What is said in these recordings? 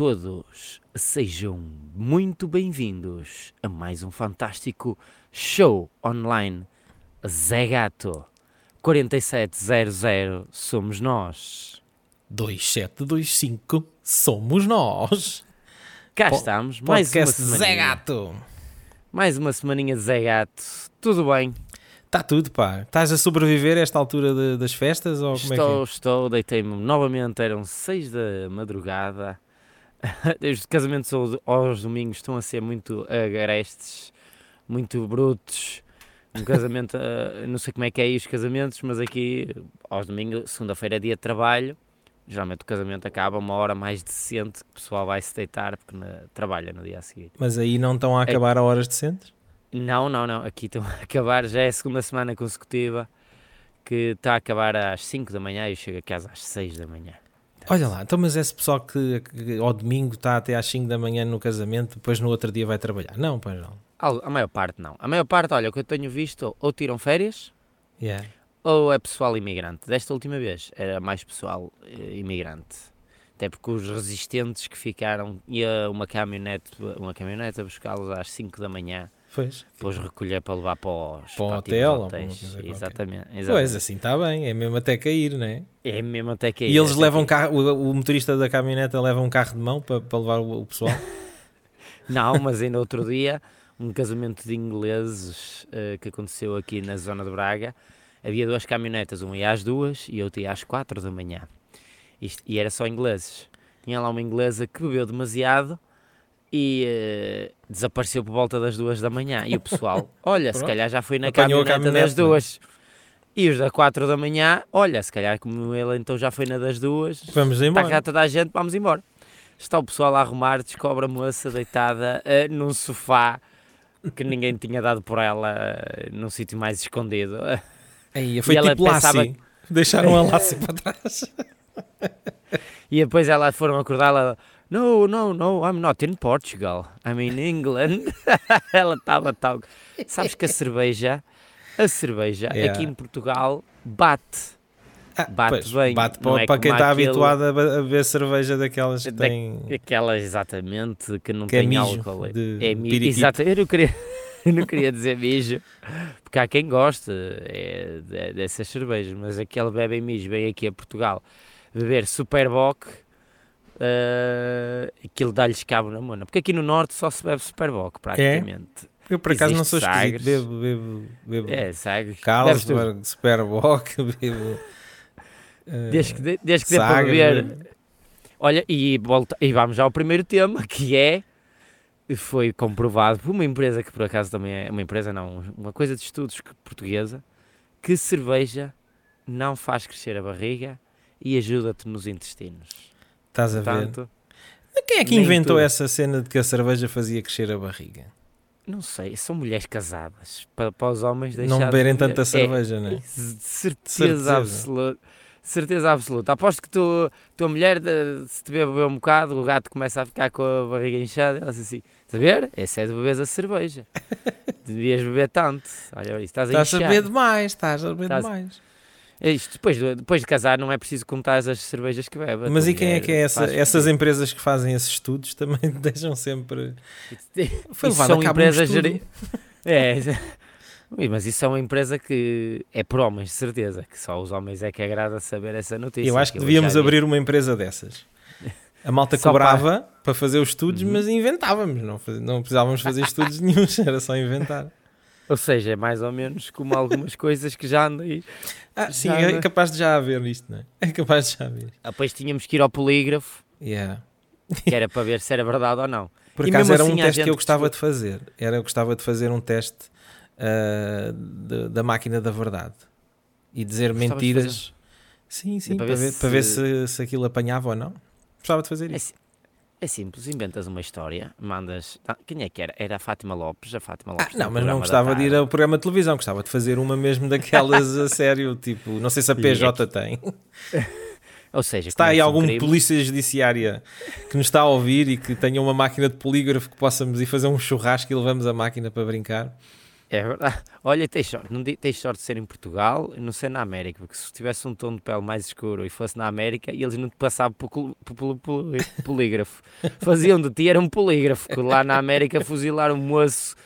todos, sejam muito bem-vindos a mais um fantástico show online. Zé Gato 4700 somos nós. 2725 somos nós. Cá Po- estamos, mais uma Podcast Zé semaninha. Gato. Mais uma semaninha de Zé Gato. Tudo bem? Está tudo, pá. Estás a sobreviver a esta altura de- das festas? Ou como estou, é estou, deitei-me novamente, eram 6 da madrugada. Os casamentos aos, domingos estão a ser muito agrestes, muito brutos. Um casamento, eh, não sei como é que é aí os casamentos, mas aqui aos domingos, segunda-feira é dia de trabalho. Geralmente o casamento acaba uma hora mais decente, que o pessoal vai se deitar porque na- trabalha no dia a seguir. Mas aí não estão a É- acabar a horas decentes? Não, não, não. Aqui estão a acabar, já é a segunda semana consecutiva que está a acabar às 5 da manhã e eu chego a casa às 6 da manhã. Olha lá, então mas esse pessoal que, que ao domingo está até às 5 da manhã no casamento, depois no outro dia vai trabalhar. Não, pois não. A maior parte não. A maior parte, olha, o que eu tenho visto, ou tiram férias Yeah. ou é pessoal imigrante. Desta última vez era mais pessoal eh, imigrante. Até porque os resistentes que ficaram, ia uma caminhonete, uma caminhonete a buscá-los às 5 da manhã, Pois. depois recolher para levar para, os, Para para hotel, hotéis. uma coisa qualquer. Exatamente. Pois, exatamente. assim está bem. É mesmo até cair, não é? É mesmo até que E eles até levam carro, o, o motorista da caminhoneta leva um carro de mão para, para levar o, o pessoal. Não, mas ainda outro dia, um casamento de ingleses eh, que aconteceu aqui na zona de Braga, havia duas caminhonetas, uma ia às duas e outra ia às quatro da manhã. Isto- e era só ingleses. Tinha lá uma inglesa que bebeu demasiado e eh, desapareceu por volta das duas da manhã. E o pessoal, olha, se calhar já foi na Apanhou a caminhoneta das é? duas. E os da quatro da manhã, olha, se calhar como ele então já foi na das duas, Vamos Está embora. cá toda a gente, vamos embora. Está o pessoal a arrumar, descobre a moça deitada eh, num sofá que ninguém tinha dado por ela eh, num sítio mais escondido. Aí, foi E ela tipo pensava- Lassie. Deixaram a Lassie para trás. E depois elas foram acordá-la. No, no, no, I'm not in Portugal. I'm in England. ela estava tal. Sabes que a cerveja, a cerveja Yeah. aqui em Portugal bate. Ah, Bate pois, bem, Bate para, é para quem está aquele- habituado a, be- a beber cerveja daquelas que Da- têm. Aquela exatamente que não Que é tem mijo álcool. de é mijo. Exato, eu não queria, eu não queria dizer mijo, porque há quem goste é, de- dessas cervejas, mas aquele bebem mijo, vem aqui a Portugal beber Superboc, eh, aquilo dá-lhes cabo na mona. Porque aqui no Norte só se bebe Superboc, praticamente. Eu por acaso não Existe sou esquisito. Sagres. Bebo, bebo, bebo. É, tudo. Carlsberg, Superboc, bebo. eh, Desde que, dê- desde que dê para Sagres, beber. bebo. Olha, e, volta, e vamos já ao primeiro tema, que é, foi comprovado por uma empresa que por acaso também é, uma empresa não, uma coisa de estudos portuguesa, que cerveja não faz crescer a barriga e ajuda-te nos intestinos. Estás a ver? Portanto, Quem é que inventou tudo. essa cena de que a cerveja fazia crescer a barriga? não sei, são mulheres casadas, para, para os homens Não deixar de beberem beber. tanta É, cerveja, não é? certeza, Certeza. absoluta. Certeza absoluta. Aposto que tu, tua mulher, de- se te beber um bocado, o gato começa a ficar com a barriga inchada. Ela diz assim: Estás a ver? Esse é de beber a cerveja. Devias beber tanto. Olha, isso estás a Estás a beber demais, estás a beber Estás- demais. É isto, depois, de- depois de casar, não é preciso contar as cervejas que bebe. Mas e quem é que é essa, essas empresas que fazem esses estudos também deixam sempre. Foi Isso levado são a cabo um empresas estudo. geri- É, mas isso é uma empresa que é por homens, de certeza, que só os homens é que agrada saber essa notícia. Eu acho que devíamos abrir uma empresa dessas. A malta Só cobrava para fazer os estudos, Uhum. mas inventávamos. Não, não precisávamos fazer estudos nenhums, era só inventar. Ou seja, é mais ou menos como algumas coisas que já andam aí. Ah, sim, Já, é capaz de já haver isto, não é? É capaz de já haver. Ah, Depois tínhamos que ir ao polígrafo, Yeah. que era para ver se era verdade ou não. Por acaso era um assim há teste que eu gostava de fazer. Era, eu gostava de fazer um teste ah, de- da máquina da verdade e dizer Gostavas mentiras. Sim, sim, para ver se- para ver se, se aquilo apanhava ou não. Gostava de fazer É, isso. si- é simples, inventas uma história, mandas. Ah, Quem é que era? Era a Fátima Lopes. A Fátima Ah, Lopes. não, no mas não gostava de ir ao programa de televisão, gostava de fazer uma mesmo daquelas a sério, tipo, não sei se a PJ tem. Ou seja, Está aí um algum crime. polícia judiciária que nos está a ouvir e que tenha uma máquina de polígrafo que possamos ir fazer um churrasco e levamos a máquina para brincar. É verdade. Olha, tens sorte, não tens sorte de ser em Portugal, não ser na América, porque se tivesse um tom de pele mais escuro e fosse na América, eles não te passavam pelo, pelo polígrafo. Faziam de ti, era um polígrafo, que lá na América fuzilaram um moço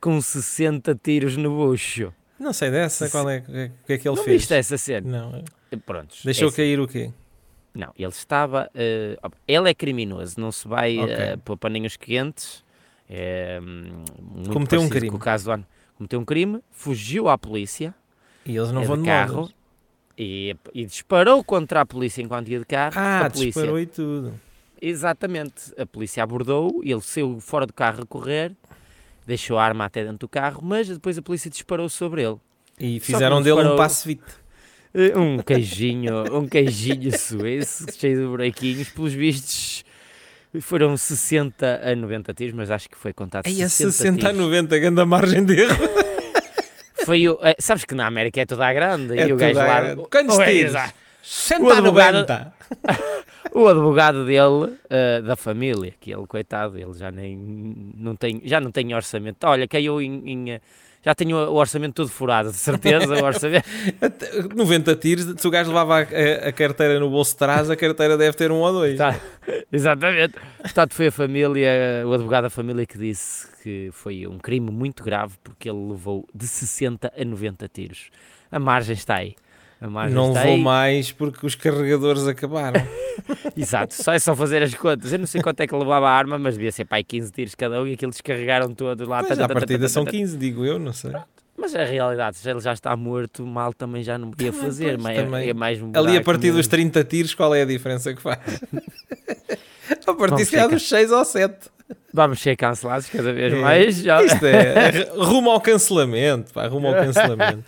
com 60 tiros no bucho. Não sei dessa, qual é, o que é- que ele não fez? viste essa cena? Não. Prontos. Deixou é assim. cair o quê? Não, ele estava. eh, ele é criminoso, não se vai Ok. eh, pôr paninhos quentes. É, Cometeu um crime. Com o caso do ano. Cometeu um crime, fugiu à polícia E eles não é vão de carro e, e disparou contra a polícia enquanto ia de carro. Ah, a polícia, disparou e tudo. Exatamente. A polícia abordou, ele saiu fora do carro a correr, deixou a arma até dentro do carro, mas depois a polícia disparou sobre ele. E fizeram dele um disparou. passo vite. Eh, Um queijinho, um queijinho suíço, cheio de buraquinhos, pelos vistos foram 60 a 90 tiros, mas acho que foi contado Aí é 60, 60 a tiros. 90, grande margem de erro. Foi o, eh, sabes que na América é toda a grande É e o gajo a lá... Quantos é, tiros? exato. 60 O a advogado- 90. O advogado dele, eh, da família, que ele, coitado, ele já nem não tem, já não tem orçamento. Olha, caiu em, em, eh, já tenho o orçamento todo furado, de certeza, o orçamento. Até 90 tiros, se o gajo levava a, a carteira no bolso de trás, a carteira deve ter um ou dois. Tá, exatamente. Portanto, foi a família, o advogado da família que disse que foi um crime muito grave porque ele levou de 60 a 90 tiros. A margem está aí. A margem Não está levou aí. mais porque os carregadores acabaram. Exato, só é só fazer as contas. Eu não sei quanto é que levava a arma, mas devia ser aí 15 tiros cada um e aquilo descarregaram todos lá. Mas à partida são 15, digo eu, não sei. Mas a realidade, se ele já está morto, mal também já não ia fazer. mas é- também. é mais um Ali a partir dos mesmo. 30 tiros, qual é a diferença que faz? a partir Vamos dos 6 ou 7. Vamos ser cancelados cada vez É. mais. Isto é rumo ao cancelamento, pá, rumo ao cancelamento.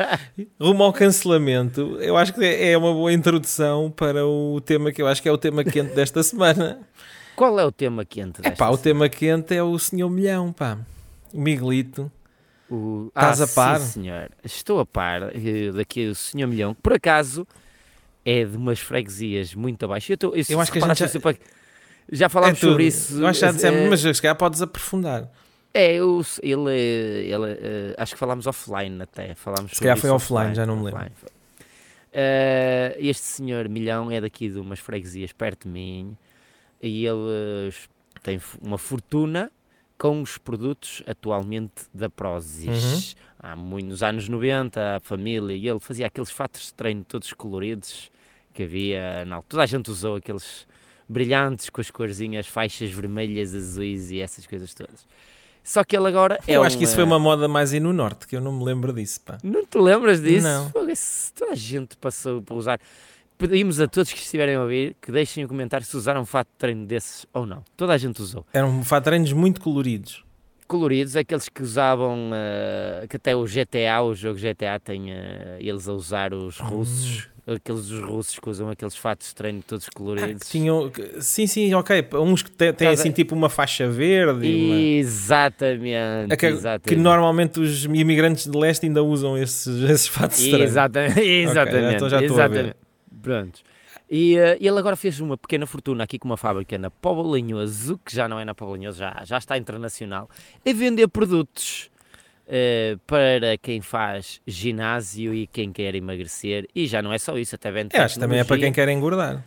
Rumo ao cancelamento, eu acho que é uma boa introdução para o tema que eu acho que é o tema quente desta semana. Qual é o tema quente É desta pá, o tema quente é o Senhor Milhão, pá. O Miguelito. O... Estás ah, a par? Sim, senhor. Estou a par eh, daqui o Senhor Milhão, que por acaso é de umas freguesias muito abaixo. Eu, tô, Eu acho que a gente já- já... já falámos É sobre isso. Que já dissemos, eh, mas se calhar podes aprofundar. É, eu, ele, ele eh, acho que falámos offline até. Falámos Se calhar foi isso offline, já não me lembro. offline. Eh, este senhor Milhão é daqui de umas freguesias perto de mim e ele tem uma fortuna com os produtos atualmente da Prozis. Uhum. Há muito, nos anos 90, a família, e ele fazia aqueles fatos de treino todos coloridos que havia altura. Toda a gente usou aqueles brilhantes com as corzinhas, faixas vermelhas, azuis e essas coisas todas. Só que ele agora é eu acho um, que isso foi uma moda mais aí no Norte, que eu não me lembro disso, pá. não te lembras disso? Não. Esse- Toda a gente passou por usar. Pedimos a todos que estiverem a ouvir que deixem um comentário se usaram um fato de treino desses ou não. Toda a gente usou. Eram fatreinos muito coloridos. Coloridos, aqueles que usavam, eh, que até o GTA, o jogo GTA tem eh, eles a usar os russos, aqueles russos que usam aqueles fatos de treino todos. Ah, coloridos. que tinham, sim, sim, ok. Uns que têm Estás a- assim tipo uma faixa verde. e uma- Exatamente, É que, exatamente. que normalmente os imigrantes de leste ainda usam esses, esses fatos de treino. Exatamente, exatamente. então já estou a ver. exatamente. Prontos. E eh, ele agora fez uma pequena fortuna aqui com uma fábrica na Póvoa Linhoso, que já não é na Póvoa Linhoso, já, já está internacional, a vender produtos eh, para quem faz ginásio e quem quer emagrecer. E já não é só isso, até vende Eu acho que também é para quem quer engordar.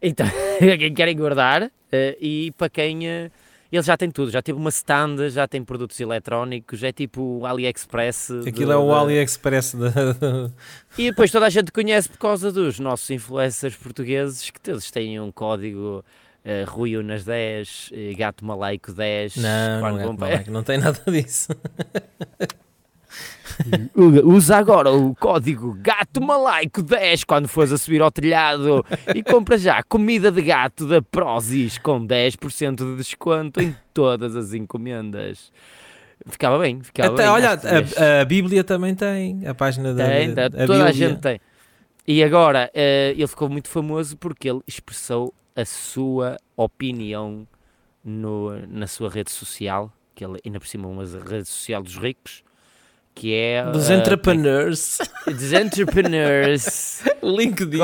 Então, quem quer engordar eh, e para quem. eh, ele já tem tudo, já teve uma stand, já tem produtos eletrónicos, é tipo o AliExpress. Aquilo é o da- AliExpress. Da... E depois toda a gente conhece por causa dos nossos influencers portugueses que todos têm um código uh, Rui Unas 10, eh, Gato Malaico 10. Não, não, é, vão pa- não, tem nada disso. Usa agora o código Gato Malaico 10 quando fores a subir ao telhado e compra já comida de gato da Prozis com 10% de desconto em todas as encomendas. Ficava bem, ficava Até, bem. olha, a, a Bíblia também tem. A página da. Tem, da- tá, a toda a Bíblia. gente tem. E agora, eh, ele ficou muito famoso porque ele expressou a sua opinião no, na sua rede social, que ele ainda por cima é uma rede social dos ricos, que é... Dos eh, entrepreneurs. Dos entrepreneurs. LinkedIn.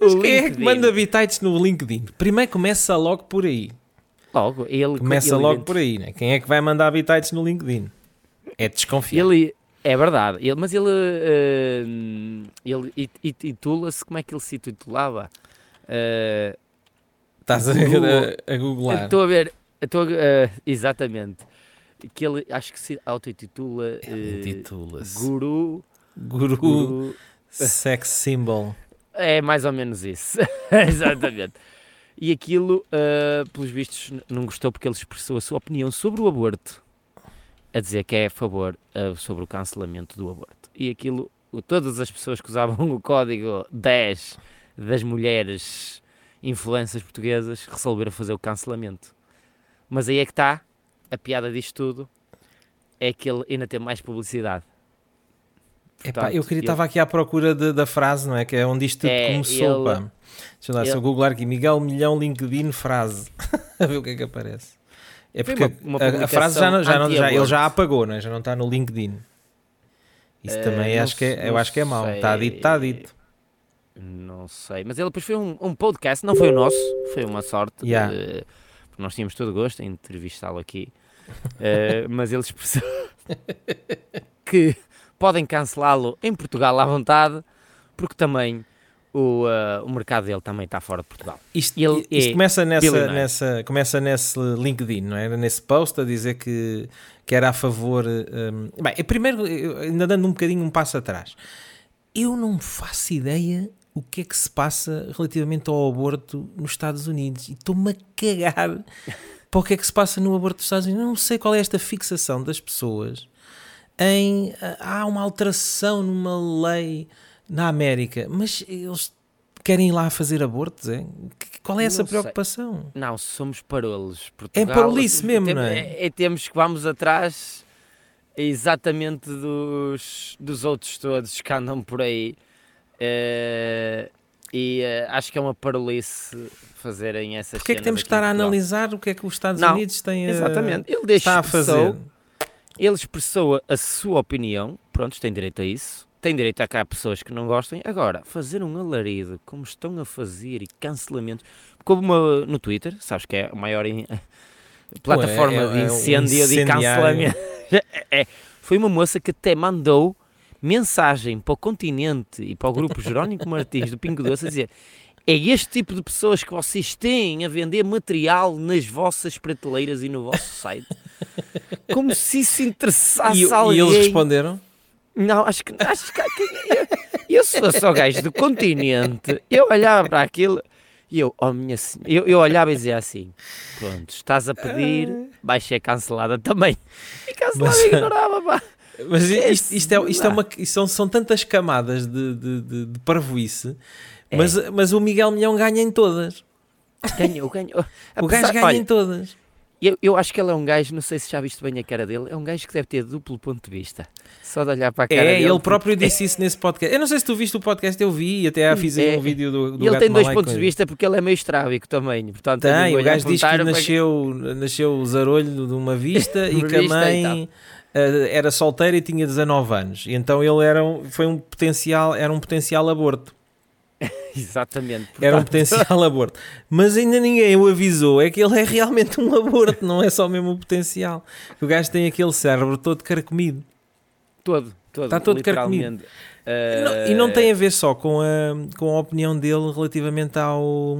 Mas o quem é que manda bitites no LinkedIn? Primeiro começa logo por aí. Logo, ele... Começa ele logo por aí, né? Quem é que vai mandar bitites no LinkedIn? É desconfiar. Ele, É verdade, ele, mas ele, uh, ele intitula-se, como é que ele se intitulava? Uh, Estás a, a, a googlar. Estou a ver, estou uh, exatamente. Que ele acho que se auto-intitula uh, Guru, Guru, Guru Sex Symbol. É mais ou menos isso. exatamente. E aquilo, uh, pelos vistos, não gostou porque ele expressou a sua opinião sobre o aborto, a dizer que é a favor uh, sobre o cancelamento do aborto. E aquilo, todas as pessoas que usavam o código 10 das mulheres influências portuguesas resolveram fazer o cancelamento. Mas aí é que está, a piada disto tudo, é que ele ainda tem mais publicidade. Portanto, Epá, eu queria estava aqui à procura de, da frase, não é? Que é onde isto tudo é, começou, ele, pá. Deixa lá, ele, se eu googlar aqui, Miguel Milhão LinkedIn frase, a ver o que é que aparece. É porque uma, uma a, a, frase já, não, já, não, já ele já apagou, não é? Já não está no LinkedIn. Isso uh, também acho que é, eu acho que é mau. Está dito, está dito. Não sei, mas ele depois foi um, um podcast, não foi o nosso, foi uma sorte. Yeah. De, porque nós tínhamos todo gosto em entrevistá-lo aqui. uh, mas ele expressou que podem cancelá-lo em Portugal à vontade, porque também o, uh, o mercado dele também está fora de Portugal. Isto, Ele isto é começa, nessa, nessa, começa nesse LinkedIn, não é? Nesse post a dizer que, que era a favor. Um, bem, primeiro, ainda dando um bocadinho um passo atrás, eu não faço ideia o que é que se passa relativamente ao aborto nos Estados Unidos e estou-me a cagar para o que é que se passa no aborto dos Estados Unidos. Eu não sei qual é esta fixação das pessoas em. Ah, há uma alteração numa lei na América, mas eles querem ir lá fazer abortos, é? Qual é essa não preocupação? Sei. Não, somos parolos. Portugal, é parolice mesmo, não é? é? é? Temos que vamos atrás exatamente dos, dos outros todos que andam por aí. Uh, e uh, acho que é uma parolice fazerem essas Porquê é que temos que estar a analisar o que é que os Estados não, Unidos têm a, exatamente. Ele está a fazer? Ele expressou a sua opinião, pronto, tem direito a isso tem direito a cá pessoas que não gostem. Agora, fazer um alarido como estão a fazer e cancelamentos, como uma, no Twitter, sabes que é a maior in, plataforma é, é, de incêndio é um de cancelamento. é, foi uma moça que até mandou mensagem para o continente e para o grupo Jerónimo Martins do Pingo Doce a dizer é este tipo de pessoas que vocês têm a vender material nas vossas prateleiras e no vosso site. Como se isso interessasse e, alguém. E eles responderam? Não, acho que. Acho que eu, eu fosse o gajo do continente, eu olhava para aquilo e eu, oh minha senhora, eu, eu olhava e dizia assim: pronto, estás a pedir, vai ser cancelada também. E cancelada mas, ignorava, pá. Mas isto, isto, é, isto é uma. Isto são, são tantas camadas de, de, de, de parvoíce, é. mas, mas o Miguel Milhão ganha em todas. Ganhou, ganhou. O gajo ganha olha, em todas. Eu, eu acho que ele é um gajo, não sei se já viste bem a cara dele, é um gajo que deve ter duplo ponto de vista. Só de olhar para a cara é, dele. ele próprio disse isso nesse podcast. Eu não sei se tu viste o podcast, eu vi, até fiz é, um vídeo do, do Ele tem dois pontos de vista porque ele é meio estrábico também. Portanto, tem, o gajo diz que nasceu, que... nasceu zarolho de uma vista e que a mãe era solteira e tinha 19 anos. E então ele era um, foi um potencial, era um potencial aborto. Exatamente. Portanto... Era um potencial aborto. Mas ainda ninguém o avisou. É que ele é realmente um aborto, não é só mesmo o potencial. O gajo tem aquele cérebro todo carcomido. Todo, todo. Está todo carcomido. Uh... E não tem a ver só com a, com a opinião dele relativamente ao,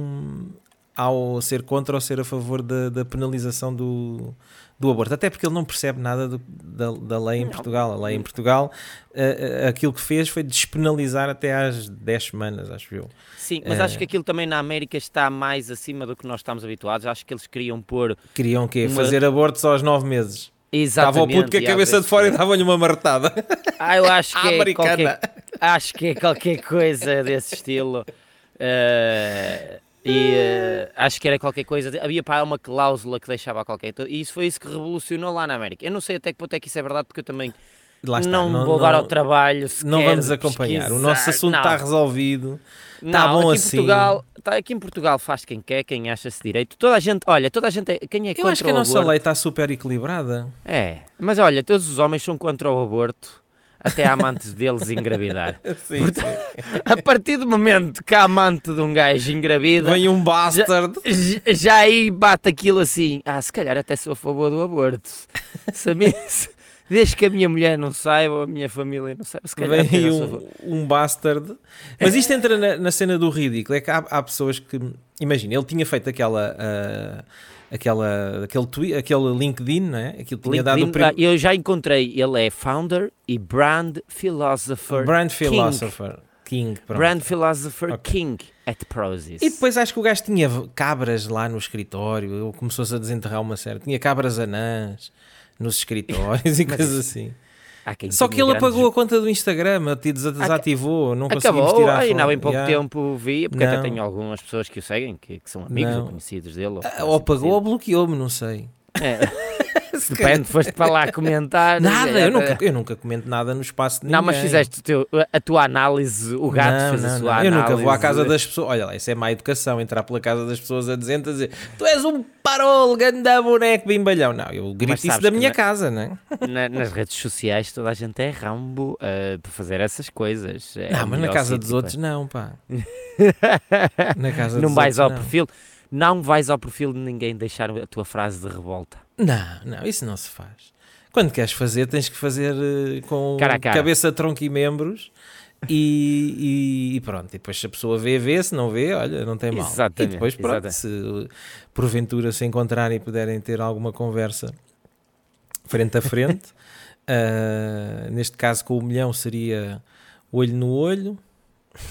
ao ser contra ou ser a favor da, da penalização do, do aborto, até porque ele não percebe nada do, da, da lei em não. Portugal. A lei em Portugal, uh, aquilo que fez foi despenalizar até às 10 semanas, acho eu. Sim, mas uh, acho que aquilo também na América está mais acima do que nós estamos habituados. Acho que eles queriam pôr. Queriam o quê? Uma... Fazer abortos aos 9 meses. Exatamente. Estava o puto com a cabeça de fora e dava-lhe uma martada. Ah, eu acho que, é qualquer, acho que é qualquer coisa desse estilo. Uh, e uh, acho que era qualquer coisa. Havia para uma cláusula que deixava qualquer. E isso foi isso que revolucionou lá na América. Eu não sei até que ponto é que isso é verdade, porque eu também está, não, não vou não, dar ao trabalho. Não vamos acompanhar. Pesquisar. O nosso assunto não. está resolvido. Está bom aqui assim. Portugal, tá, aqui em Portugal faz quem quer, quem acha-se direito. Toda a gente, olha, toda a gente é, quem é contra Eu acho que a nossa lei está super equilibrada. É, mas olha, todos os homens são contra o aborto até a amante deles engravidar. Sim, Portanto, sim. A partir do momento que a amante de um gajo engravida. Vem um bastard. Já, já, aí bate aquilo assim. Ah, se calhar até sou a favor do aborto. Se a minha, Desde que a minha mulher não saiba, a minha família não saiba. Se calhar Vem um, um bastard. Mas isto entra na, na, cena do ridículo. É que há, há pessoas que. Imagina, ele tinha feito aquela. Uh, aquela, aquele, tweet, aquele LinkedIn, não é? Aquilo tinha LinkedIn, dado prim... ah, Eu já encontrei, ele é founder e brand philosopher. Brand philosopher. King. King Brand Philosopher okay. King at Prozis. E depois acho que o gajo tinha cabras lá no escritório, começou-se a desenterrar uma série, tinha cabras anãs nos escritórios e coisas assim. Só que ele apagou a conta do Instagram, desativou, não conseguimos Acabou, tirar e não em pouco yeah. tempo vi, porque não. até tenho algumas pessoas que o seguem, que, que são amigos não. ou conhecidos dele. Ou, ah, ou apagou ou bloqueou-me, não sei. É. Depende, foste para lá comentar. Nada, eu nunca, eu nunca comento nada no espaço de ninguém. Não, mas fizeste teu, a tua análise, o gato não, fez não, a sua não. Eu nunca vou à casa das pessoas. Olha lá, isso é má educação, entrar pela casa das pessoas a dizer, a dizer tu és um parol, ganda boneco, bimbalhão. Não, eu grito isso da minha na, casa, não é? nas redes sociais toda a gente é rambo uh, para fazer essas coisas. É não, mas na casa dos outros não, pá. na casa não vais ao perfil não vais ao perfil de ninguém deixar a tua frase de revolta. Não, não, isso não se faz. Quando queres fazer, tens que fazer uh, com cara cara. cabeça, tronco e membros. E, e, e, pronto, e depois se a pessoa vê, vê, se não vê, olha, não tem mal. Exatamente, e depois pronto, se porventura se encontrarem e puderem ter alguma conversa frente a frente, uh, neste caso com o milhão seria olho no olho,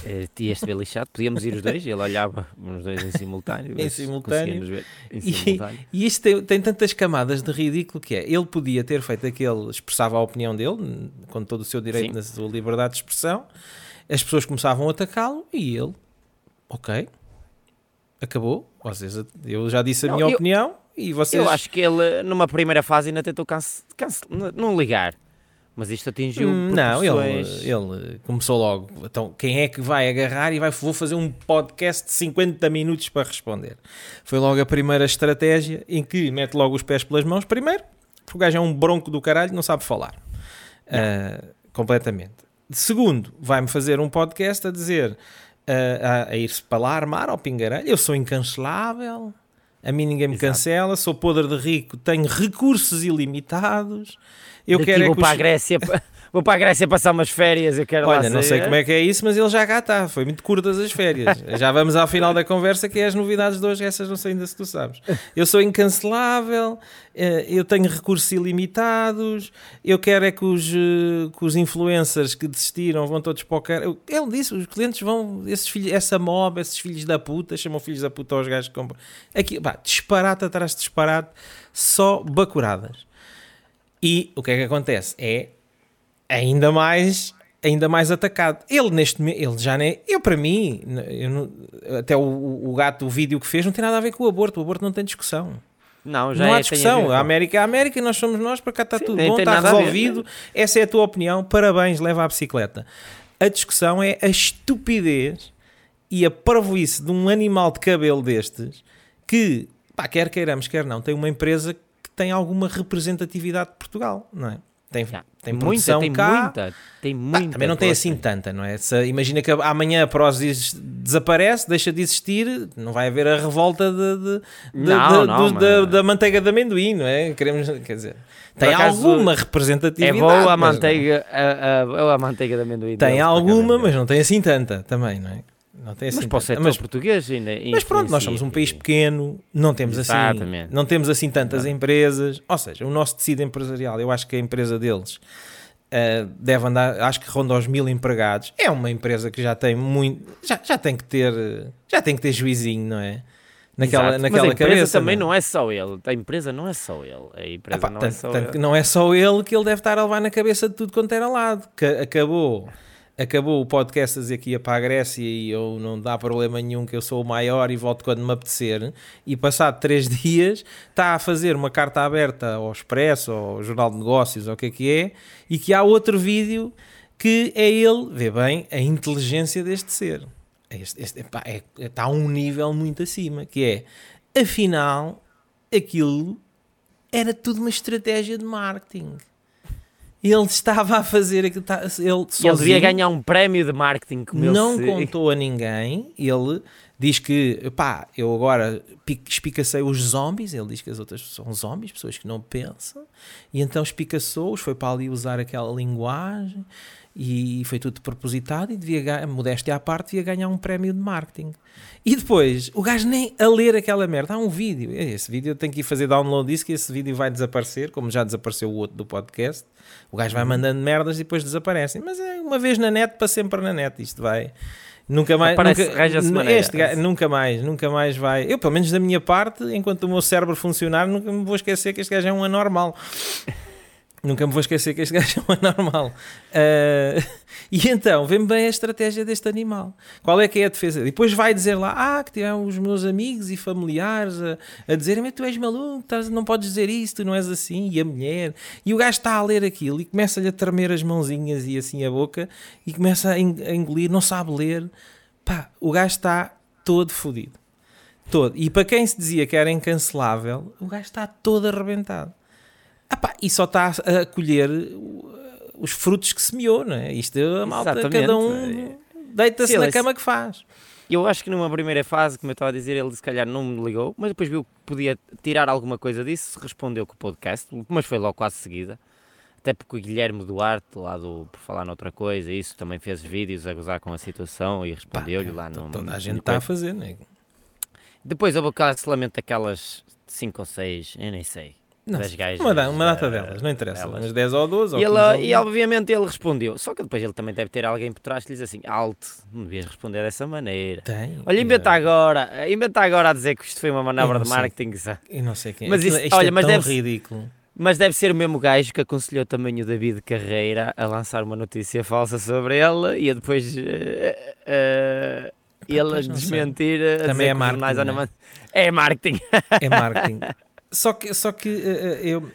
Uh, Tinha-se ver lixado, podíamos ir os dois, ele olhava os dois em simultâneo. em simultâneo. Ver em simultâneo. E, e isto tem, tem, tantas camadas de ridículo que é. Ele podia ter feito aquele, expressava a opinião dele, com todo o seu direito Sim. na sua liberdade de expressão. As pessoas começavam a atacá-lo e ele, ok, acabou. Vocês, eu já disse a não, minha eu, opinião e vocês. Eu acho que ele, numa primeira fase, ainda tentou cance, cance, não ligar mas isto atingiu. Hum, não, ele, ele começou logo. Então, quem é que vai agarrar e vai, vou fazer um podcast de 50 minutos para responder? Foi logo a primeira estratégia em que mete logo os pés pelas mãos, primeiro, porque o gajo é um bronco do caralho, não sabe falar. Uh, completamente. Segundo, vai-me fazer um podcast a dizer, uh, a, a ir-se para lá armar ao pingarelho. Eu sou incancelável, a mim ninguém me Exato. cancela, sou podre de rico, tenho recursos ilimitados. Eu Daqui quero é vou é que para os... a Grécia. Vou para a Grécia passar umas férias, eu quero Olha, não sei como é que é isso, mas ele já cá está. Foi muito curtas as férias. já vamos ao final da conversa, que é as novidades de hoje, essas não sei ainda se tu sabes. Eu sou incancelável, eh, eu tenho recursos ilimitados, eu quero é que os, eh, que os influencers que desistiram vão todos para o cara. Ele disse, os clientes vão, esses filhos, essa mob, esses filhos da puta, chamam filhos da puta aos gajos que compram. Aqui, pá, disparate atrás de disparate, só bacuradas. E o que é que acontece? É ainda mais ainda mais atacado. Ele neste ele já nem eu para mim, eu não, até o, o gato o vídeo que fez não tem nada a ver com o aborto. O aborto não tem discussão. Não, já não é, há discussão. A, a América é a América e nós somos nós, para cá está Sim, tudo bom, está resolvido. Essa é a tua opinião, parabéns, leva a bicicleta. A discussão é a estupidez e a parvoíce de um animal de cabelo destes que, pá, quer queiramos, quer não, tem uma empresa tem alguma representatividade de Portugal, não é? Tem, tem muita, cá. Tem muita, tem muita. Ah, também não tem assim tanta, não é? Se, imagina que amanhã a Prozis desaparece, deixa de existir, não vai haver a revolta de, de, não, de, não, da, da, manteiga de amendoim, não é? Queremos, quer dizer, tem acaso, alguma representatividade. É boa a manteiga, a, a, a, manteiga de amendoim. Tem alguma, mas não tem assim tanta também, não é? Não tem assim mas pode ser mas, português ainda. Mas pronto, nós somos um país pequeno, não temos assim, não temos assim tantas empresas. Ou seja, o nosso tecido empresarial, eu acho que a empresa deles uh, deve andar, acho que ronda aos mil empregados. É uma empresa que já tem muito, já, já tem que ter, já tem que ter juizinho, não é? naquela, Exato. naquela Mas a empresa cabeça, também não. não é só ele. A empresa não é só ele. A empresa Epá, não, é tanto, é só ele. não é só ele que ele deve estar a levar na cabeça de tudo quanto era lado. Que acabou acabou o podcast a dizer que ia para a Grécia e eu não dá problema nenhum que eu sou o maior e volto quando me apetecer e passado três dias está a fazer uma carta aberta ao Expresso, ao Jornal de Negócios, ou o que é que é, e que há outro vídeo que é ele, vê bem, a inteligência deste ser. Este, este, epá, é, está a um nível muito acima, que é, afinal, aquilo era tudo uma estratégia de marketing ele estava a fazer aquilo. Ele, sozinho, ele devia ganhar um prémio de marketing. Como não contou a ninguém. Ele diz que, pá, eu agora espicacei os zombies, ele diz que as outras são zombies, pessoas que não pensam, e então espicaçou-os, foi para ali usar aquela linguagem, e foi tudo propositado e devia ganhar, modéstia à parte, devia ganhar um prémio de marketing. E depois, o gajo nem a ler aquela merda, há um vídeo, esse vídeo eu tenho que ir fazer download disso, que esse vídeo vai desaparecer, como já desapareceu o outro do podcast, o gajo vai uhum. mandando merdas e depois desaparecem, mas é uma vez na net, para sempre na net, isto vai... Nunca mais, nunca, este gajo, nunca mais, nunca mais vai. Eu, pelo menos da minha parte, enquanto o meu cérebro funcionar, nunca me vou esquecer que este gajo é um anormal. Nunca me vou esquecer que este gajo é um anormal. Uh, e então, vem bem a estratégia deste animal. Qual é que é a defesa? Depois vai dizer lá, ah, que tiveram os meus amigos e familiares a, a dizerem, tu és maluco, não podes dizer isso, tu não és assim, e a mulher. E o gajo está a ler aquilo e começa-lhe a tremer as mãozinhas e assim a boca e começa a engolir, não sabe ler. Pá, o gajo está todo fodido. Todo. E para quem se dizia que era incancelável, o gajo está todo arrebentado. Epá, e só está a colher os frutos que semeou, não é? Isto é a malta, Exatamente. cada um deita-se na cama que faz. Eu acho que numa primeira fase, como eu estava a dizer, ele se calhar não me ligou, mas depois viu que podia tirar alguma coisa disso, respondeu com o podcast, mas foi logo quase seguida. Até porque o Guilherme Duarte, lá do Por Falar Noutra Coisa, isso também fez vídeos a gozar com a situação e respondeu-lhe lá no. Toda a gente está a fazer, não é? Depois houve o cancelamento daquelas 5 ou 6, eu nem sei não, das gajas. Uma, uma data delas, não interessa. Delas. Umas 10 ou 12. E, ou ele, e obviamente ele respondeu. Só que depois ele também deve ter alguém por trás que lhe diz assim: alto, não devias responder dessa maneira. Tem. Olha, inventa agora, inventa agora a dizer que isto foi uma manobra de marketing. E não sei quem mas isso, isto olha, é mas tão deve, ridículo. Mas deve ser o mesmo gajo que aconselhou também o David Carreira a lançar uma notícia falsa sobre ele e a depois. Uh, uh, ele desmentir. Também é marketing. Né? É marketing. É marketing. Só que, só que uh, eu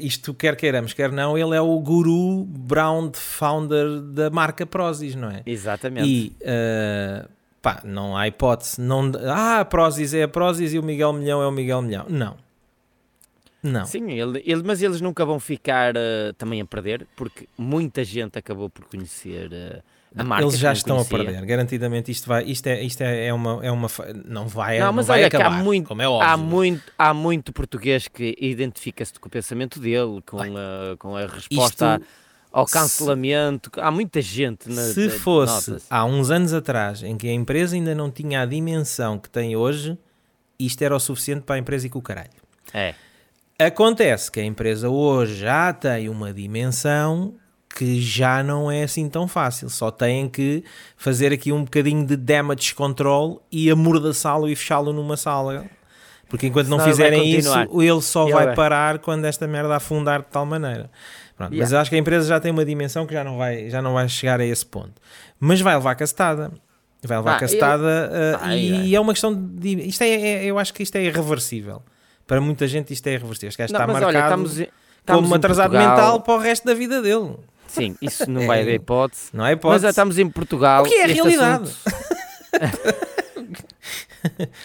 isto quer queiramos, quer não, ele é o guru brown founder da marca Prozis, não é? Exatamente. E uh, pá, não há hipótese. Não, ah, a Prozis é a Prozis e o Miguel Milhão é o Miguel Milhão. Não. Não. Sim, ele, ele, mas eles nunca vão ficar uh, também a perder, porque muita gente acabou por conhecer. Uh, a marca Eles já estão conhecia. a perder, garantidamente isto vai, isto é, isto é, é uma, é uma, não vai, não, mas não vai olha acabar, há muito, como é óbvio. Há muito, há muito português que identifica-se com o pensamento dele, com, a, com a resposta isto, ao cancelamento, há muita gente. Na, se fosse há uns anos atrás, em que a empresa ainda não tinha a dimensão que tem hoje, isto era o suficiente para a empresa e com o caralho. É. Acontece que a empresa hoje já tem uma dimensão que já não é assim tão fácil. Só têm que fazer aqui um bocadinho de damage control e amordaçá-lo e fechá-lo numa sala. Porque enquanto não, não fizerem isso, ele só vai parar quando esta merda afundar de tal maneira. Pronto, yeah. Mas acho que a empresa já tem uma dimensão que já não vai, já não vai chegar a esse ponto. Mas vai levar castada. Vai levar ah, castada uh, ah, e é. é uma questão de. Isto é, é, eu acho que isto é irreversível. Para muita gente isto é irreversível. Este gajo não, está marcado olha, estamos, estamos como atrasado Portugal. mental para o resto da vida dele. Sim, isso não vai haver hipótese. Não é hipótese. Mas já estamos em Portugal. O que é a realidade?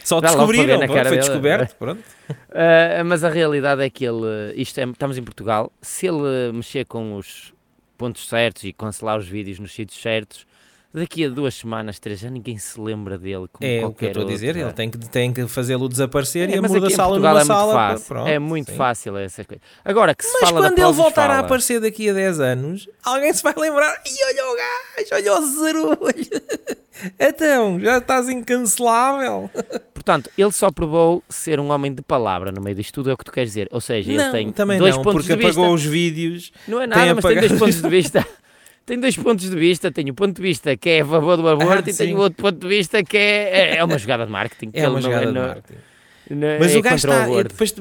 Só descobriram, na cara foi descoberto, pronto. Uh, mas a realidade é que ele, isto é, estamos em Portugal, se ele mexer com os pontos certos e cancelar os vídeos nos sítios certos, daqui a duas semanas, três, já ninguém se lembra dele. Como é o que eu estou a dizer, ele tem que, tem que fazê-lo desaparecer é, e amordaçá-lo numa é sala. Muito fácil, é muito sim. fácil essas coisas. Agora, que se Mas fala quando ele voltar fala. a aparecer daqui a 10 anos, alguém se vai lembrar, e olha o gajo, olha o zarulho. então, já estás incancelável. Portanto, ele só provou ser um homem de palavra no meio disto tudo, é o que tu queres dizer. Ou seja, não, ele tem também dois não, pontos porque de vista. apagou os vídeos. Não é nada, mas tem dois pontos de vista. tem dois pontos de vista. Tem o ponto de vista que é a favor do aborto ah, e tem o outro ponto de vista que é, é, é uma jogada de marketing. É uma jogada de marketing. Não, Mas é o gajo está. O depois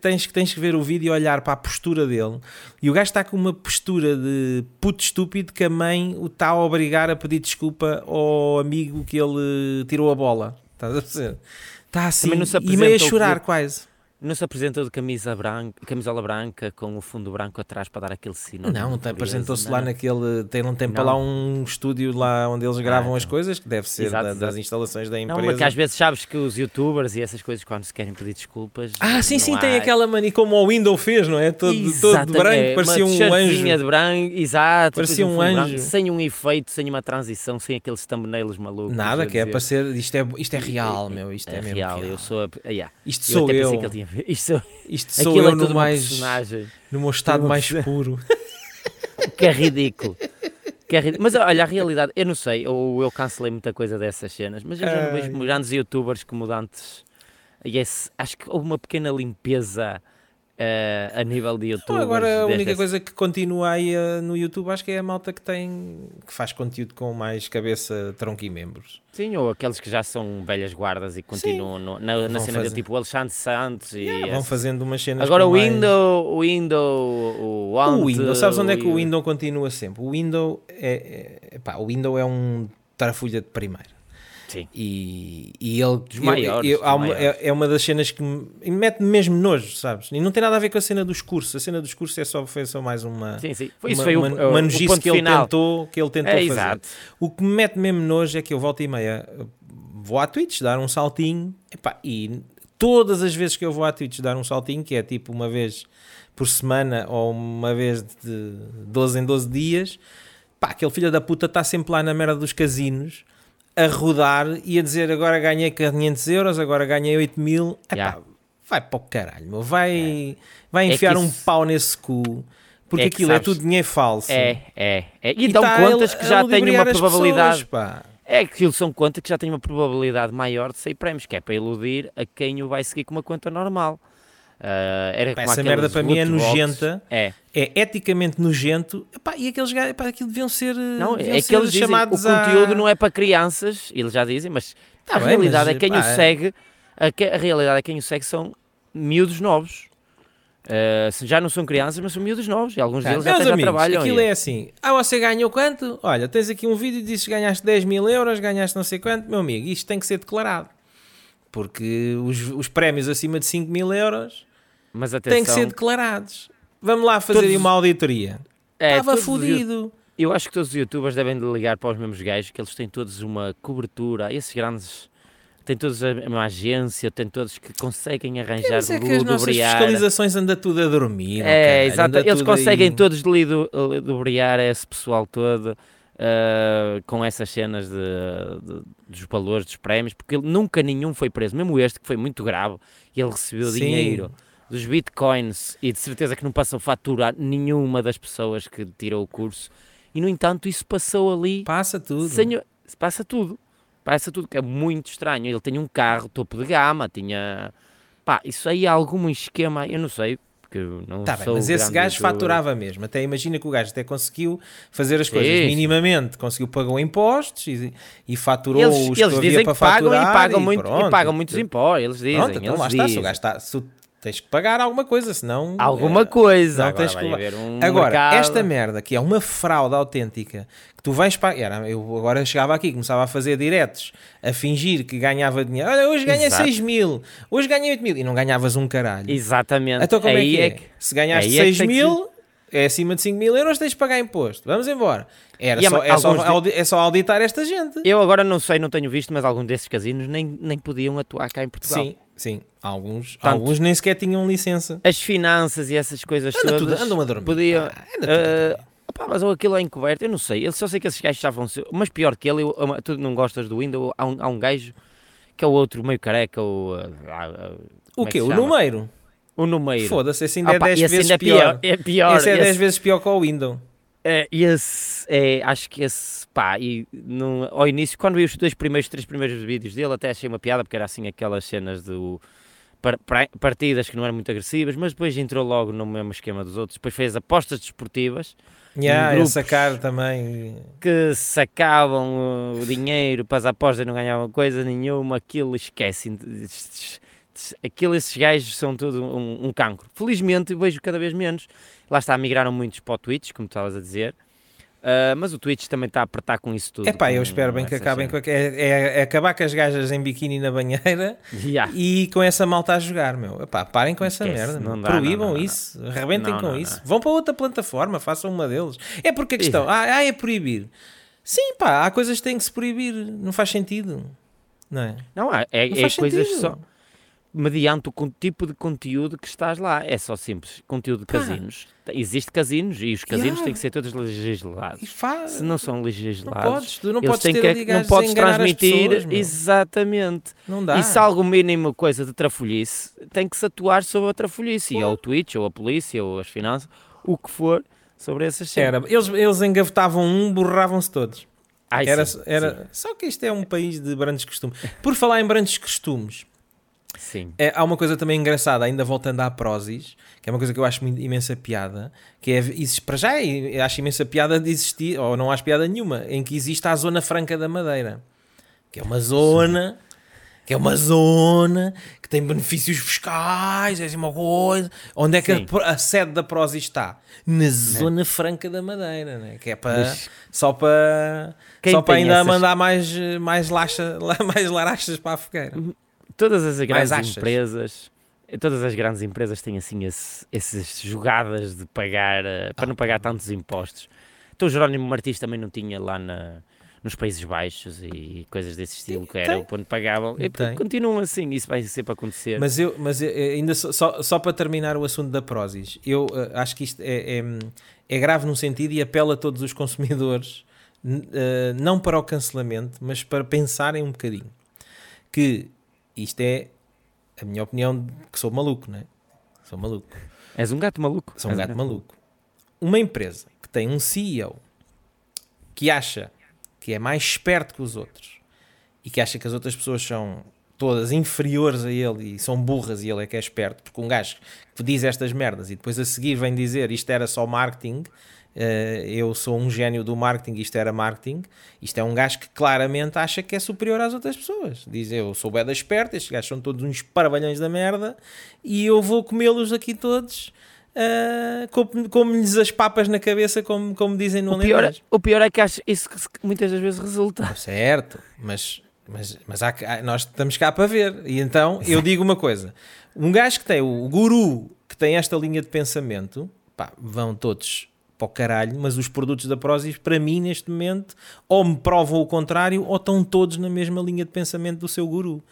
tens, tens que ver o vídeo e olhar para a postura dele. E o gajo está com uma postura de puto estúpido que a mãe o está a obrigar a pedir desculpa ao amigo que ele tirou a bola. Estás a perceber? Está assim e meio a chorar quase Não se apresentou de camisa branca, camisola branca com o fundo branco atrás para dar aquele sinal. Não, apresentou-se lá naquele. Tem, não tem para lá um estúdio lá onde eles gravam ah, as coisas, que deve ser exato, da, das instalações da empresa. Não, mas que às vezes sabes que os youtubers e essas coisas, quando se querem pedir desculpas. Ah, sim, sim, há... tem aquela mania como o Windows fez, não é? Todo, todo de branco, é, parecia um anjo. de branco, exato. Parecia um anjo. Branco, sem um efeito, sem uma transição, sem aqueles thumbnails malucos. Nada, que é para ser. Isto é, isto é real, meu. Isto é, é real. real. Eu sou. A, yeah. Isto eu sou eu. Isto isto sou eu é no, mais, no meu estado mais puro. que é ridículo. Que é ridículo. Mas olha, a realidade, eu não sei, ou eu cancelei muita coisa dessas cenas, mas eu já não vejo grandes youtubers como antes. Yes, acho que houve uma pequena limpeza uh, a nível de YouTube. agora a única coisa que continua aí uh, no YouTube acho que é a malta que tem que faz conteúdo com mais cabeça, tronco e membros. Sim, ou aqueles que já são velhas guardas e continuam no, na, na cena fazer. de tipo Alexandre Santos e yeah, vão fazendo umas cenas Agora o Windows, mais... o Windows, o Want, O Windows, sabes onde é que o Windows continua sempre? O Windows é, é, pá, o Windows é um tarafulha de primeira. Sim. E, e ele dos maiores, eu, eu, uma, é, é, uma das cenas que me, mete mesmo nojo, sabes? E não tem nada a ver com a cena dos cursos. A cena dos cursos é só, foi só mais uma. Sim, sim. Foi, isso uma, foi uma, o, uma nojice que, ele tentou, que ele tentou é, fazer. Exato. O que me mete mesmo nojo é que eu volto e meia vou à Twitch dar um saltinho epá, e todas as vezes que eu vou à Twitch dar um saltinho, que é tipo uma vez por semana ou uma vez de 12 em 12 dias, pá, aquele filho da puta está sempre lá na merda dos casinos a rodar e a dizer agora ganhei 500 euros, agora ganhei 8 mil. Epá, yeah. Vai para o caralho, meu. Vai, é. vai é enfiar é isso... um pau nesse cu. Porque é aquilo sabes, é tudo dinheiro falso. É, é. é. E, e dão tá contas que já têm uma probabilidade. Pessoas, é que eles são conta que já têm uma probabilidade maior de sair prémios, que é para iludir a quem o vai seguir com uma conta normal. Uh, era pá, essa merda para mim é nojenta, é. é eticamente nojento, epá, e aqueles gajos, epá, aquilo deviam ser, não, é que eles chamados dizem, o conteúdo não é para crianças, eles já dizem, mas tá a bem, realidade mas, é quem pá, o é. segue, a, a, realidade é quem o segue são miúdos novos. Uh, já não são crianças, mas são miúdos novos, e alguns deles até já trabalham. Aquilo é assim: ah, você ganhou quanto? Olha, tens aqui um vídeo e dizes que ganhaste 10 mil euros, ganhaste não sei quanto, meu amigo, isto tem que ser declarado. Porque os, os prémios acima de 5 mil euros mas atenção, têm que ser declarados. Vamos lá fazer todos, uma auditoria. É, Estava fodido. Eu acho que todos os youtubers devem de ligar para os mesmos gajos, que eles têm todos uma cobertura. Esses grandes têm todos uma agência, têm todos que conseguem arranjar é, é que as nossas fiscalizações anda tudo a dormir. É, exato. Eles conseguem aí... todos lubriar esse pessoal todo. Uh, com essas cenas de, de, dos valores dos prémios, porque ele, nunca nenhum foi preso, mesmo este que foi muito grave, e ele recebeu Sim. dinheiro dos bitcoins e de certeza que não passou fatura a nenhuma das pessoas que tirou o curso. E no entanto, isso passou ali. Passa tudo. Sem, passa tudo. Passa tudo, que é muito estranho. Ele tinha um carro topo de gama, tinha. Pá, isso aí é algum esquema, eu não sei, porque não tá bem, mas esse gajo faturava mesmo. Até imagina que o gajo até conseguiu fazer as coisas Isso. minimamente, conseguiu pagar impostos e, e faturou eles, os eles que dizem que pagam e pagam, e muito, e pagam muitos impostos. Eles dizem. Pronto, então eles lá dizem. está. Se o gajo está, se Tens que pagar alguma coisa, senão. Alguma é, coisa. Não tens que... um agora, mercado... esta merda que é uma fraude autêntica que tu vais pagar. Eu agora chegava aqui, começava a fazer diretos, a fingir que ganhava dinheiro. Olha, hoje ganhei Exato. 6 mil, hoje ganhei 8 mil e não ganhavas um caralho. Exatamente. Então como Aí é que é? é? Se ganhaste 6 é mil. Que... É acima de 5 mil euros, tens de pagar imposto. Vamos embora. Era só, é, só, de... é só auditar esta gente. Eu agora não sei, não tenho visto, mas alguns desses casinos nem, nem podiam atuar cá em Portugal. Sim, Sim, alguns, Portanto, alguns nem sequer tinham licença. As finanças e essas coisas anda todas. Tudo, andam a dormir. Podiam, ah, uh, opa, mas aquilo é encoberto, eu não sei. Eu só sei que esses gajos estavam. Mas pior que ele, eu, tu não gostas do Windows, há um, há um gajo que é o outro meio careca. O, uh, uh, o quê? O número? O número. Foda-se, esse ainda é 10 vezes é pior. É pior. Esse é 10 vezes pior que o Windows. É, esse, é, acho que esse, pá, e no, ao início, quando vi os dois primeiros, três primeiros vídeos dele, até achei uma piada, porque era assim aquelas cenas do partidas que não eram muito agressivas, mas depois entrou logo no mesmo esquema dos outros. Depois fez apostas desportivas. Yeah, grupos sacar também. Que sacavam o dinheiro para as apostas e não ganhavam coisa nenhuma. Aquilo esquece. Aquilo, esses gajos são tudo um, um cancro. Felizmente vejo cada vez menos. Lá está, migraram muitos para o Twitch, como estavas a dizer. Uh, mas o Twitch também está a apertar com isso tudo. É pá, eu espero bem que acabem com. É, é, é, acabar com as gajas em biquíni na banheira yeah. e com essa malta a jogar, meu. Epá, parem com essa Esquece, merda. Dá, Proíbam não, não, isso, não. arrebentem com isso. Vão para outra plataforma, façam uma deles. É porque a questão, ah, ah, é proibir. Sim, pá, há coisas que têm que se proibir, não faz sentido. Não é? Não, é, é, é coisas só mediante o tipo de conteúdo que estás lá. É só simples. Conteúdo de casinos. Existe casinos e os casinos yeah. têm que ser todos legislados. Se não são legislados, não podes, tu não podes, ter que, não podes transmitir. Pessoas, exatamente. Não dá. E se algo mínimo coisa de trafolhice, tem que se atuar sobre a trafolhice. Ou o Twitch, ou a polícia, ou as finanças, o que for sobre essas. Era, eles, eles engavetavam um, borravam-se todos. Ai, era, sim, era, sim. Só que isto é um país de grandes costumes. Por falar em grandes costumes, Sim. É, há uma coisa também engraçada, ainda voltando à Prozis, que é uma coisa que eu acho imensa piada, que é, para já acho imensa piada de existir, ou não acho piada nenhuma, em que existe a Zona Franca da Madeira, que é uma zona... Sim. Que é uma zona que tem benefícios fiscais, é assim uma coisa. Onde é que a, a, sede da Prozis está? Na Zona Franca da Madeira, né? que é para só para só para ainda essas... mandar mais, mais, laxa, mais larachas para a fogueira. Todas as grandes empresas, todas as grandes empresas têm assim esse, essas jogadas de pagar, uh, para ah. não pagar tantos impostos. Então o Jerónimo Martins também não tinha lá na, nos Países Baixos e coisas desse estilo que era quando pagavam. E, continuam assim, isso vai sempre acontecer. Mas eu, mas eu, ainda só, só, só, para terminar o assunto da Prozis, eu uh, acho que isto é, é, é, grave num sentido e apela a todos os consumidores, uh, não para o cancelamento, mas para pensarem um bocadinho. Que isto é a minha opinião que sou maluco, não é? Sou maluco. És um gato maluco. Sou um gato, gato maluco. Uma empresa que tem um CEO que acha que é mais esperto que os outros e que acha que as outras pessoas são todas inferiores a ele e são burras e ele é que é esperto, porque um gajo que diz estas merdas e depois a seguir vem dizer isto era só marketing, eu sou um gênio do marketing, isto era marketing. Isto é um gajo que claramente acha que é superior às outras pessoas. Diz eu sou bem da esperta, estes gajos são todos uns parvalhões da merda e eu vou comê-los aqui todos. Uh, como, como lhes as papas na cabeça, como, como dizem no o pior, é, o pior é que acho isso que muitas das vezes resulta. Certo, mas, mas, mas há, nós estamos cá para ver. E então eu digo uma coisa: um gajo que tem o guru que tem esta linha de pensamento, pá, vão todos para o caralho, mas os produtos da Prozis, para mim, neste momento, ou me provam o contrário, ou estão todos na mesma linha de pensamento do seu guru.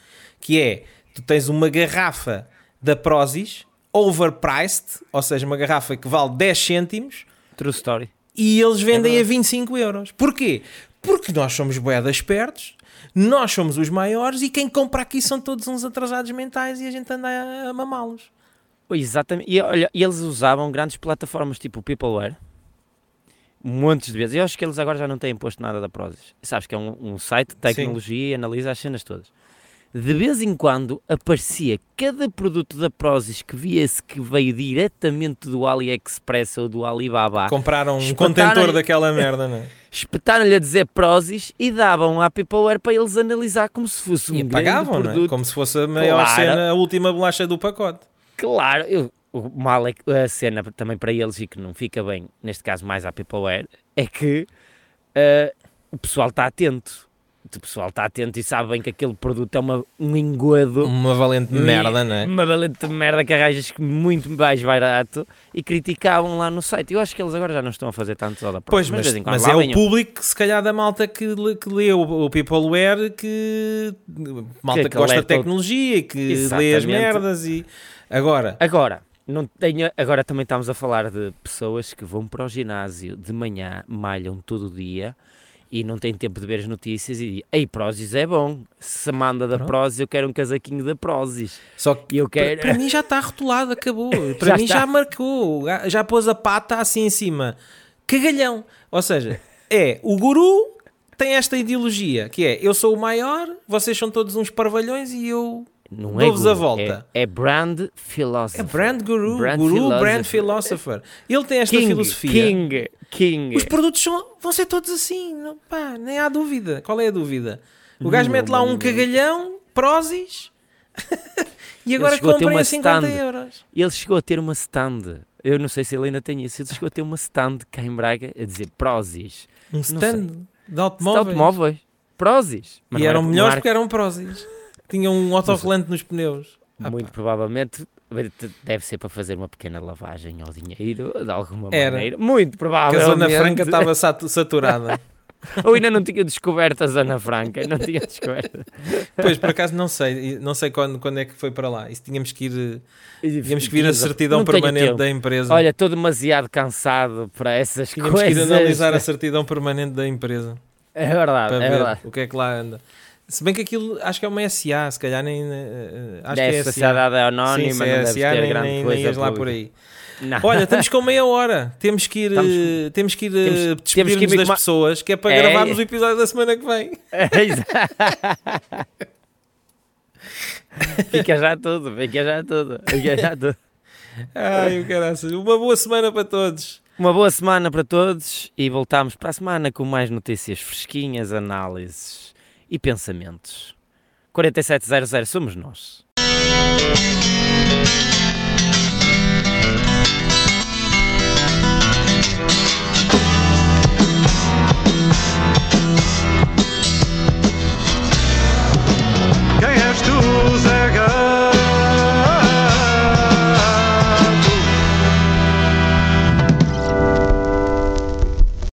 Que é, tu tens uma garrafa da Prozis, overpriced, ou seja, uma garrafa que vale 10 cêntimos. True story. E eles vendem é a 25 euros. Porquê? Porque nós somos boedas espertos, nós somos os maiores e quem compra aqui são todos uns atrasados mentais e a gente anda a, mamá-los. Exatamente. E olha, eles usavam grandes plataformas tipo o Peopleware montes de vezes. Eu acho que eles agora já não têm posto nada da Prozis. Sabes que é um, um site de tecnologia Sim. e analisa as cenas todas. De vez em quando aparecia cada produto da Prozis que via-se que veio diretamente do AliExpress ou do Alibaba. Compraram um contentor daquela merda, não é? Espetaram-lhe a dizer Prozis e davam à Peopleware para eles analisar como se fosse um e pagavam, produto. Não é? Como se fosse a maior claro. cena, a última bolacha do pacote. Claro, eu, o mal é que a cena também para eles e que não fica bem, neste caso mais à Peopleware, é que uh, o pessoal está atento. O pessoal está atento e sabe bem que aquele produto é uma, um engodo. Uma valente merda, não é? Uma valente merda que arranjas muito mais barato e criticavam lá no site. Eu acho que eles agora já não estão a fazer tanto da Pois, mas, mas, mas é o público, se calhar, da malta que, que lê o, o Peopleware, que malta que, que gosta de tecnologia e que Exatamente. lê as merdas e... Agora... Agora, não tenho, agora também estamos a falar de pessoas que vão para o ginásio de manhã, malham todo o dia e não têm tempo de ver as notícias e ei, Prozis é bom. Se manda da Prozis, eu quero um casaquinho da Prozis. Só que eu quero... para, mim já está rotulado, acabou. Para mim está. já marcou, já pôs a pata assim em cima. Cagalhão. Ou seja, é o guru tem esta ideologia que é eu sou o maior, vocês são todos uns parvalhões e eu não é a volta. É, é, brand philosopher. É brand guru, brand guru philosopher. brand philosopher. Ele tem esta king, filosofia. King, king. Os produtos são, vão ser todos assim, não, pá, nem há dúvida. Qual é a dúvida? O gajo não, mete lá um cagalhão, prósis, e agora comprem a 50 stand. euros. Ele chegou a ter uma stand Eu não sei se ele ainda tem isso. Ele chegou a ter uma stand cá em Braga a dizer Prozis. Um stand de automóveis? De automóveis. Prozis. Mas e eram melhores porque eram Prozis. Tinham um autocolante nos pneus. Muito ah, provavelmente deve ser para fazer uma pequena lavagem ao dinheiro, de alguma Era. maneira. Muito provavelmente. Porque a Zona Franca estava saturada. Ou ainda não tinha descoberto a Zona Franca, não tinha descoberto. Pois, por acaso não sei, não sei quando, quando é que foi para lá. Isso tínhamos que ir, tínhamos que vir a certidão permanente da empresa. Olha, estou demasiado cansado para essas tínhamos coisas. Tínhamos que ir analisar a certidão permanente da empresa. É verdade, é verdade. O que é que lá anda. Se bem que aquilo acho que é uma SA, se calhar nem. Uh, acho deve que é sociedade SA. anónima, Sim, não é deve SA, ter nem, grande nem, coisa. Nem lá por aí. Não. Olha, estamos com meia hora. Temos que ir, Estamos... uh, temos que ir uh, despedir-nos das pessoas, que é para é... gravarmos o episódio da semana que vem. É, fica já tudo, fica já tudo, fica já tudo. Ai, o caraças. Uma boa semana para todos. Uma boa semana para todos e voltamos para a semana com mais notícias fresquinhas, análises e pensamentos. 4700 somos nós.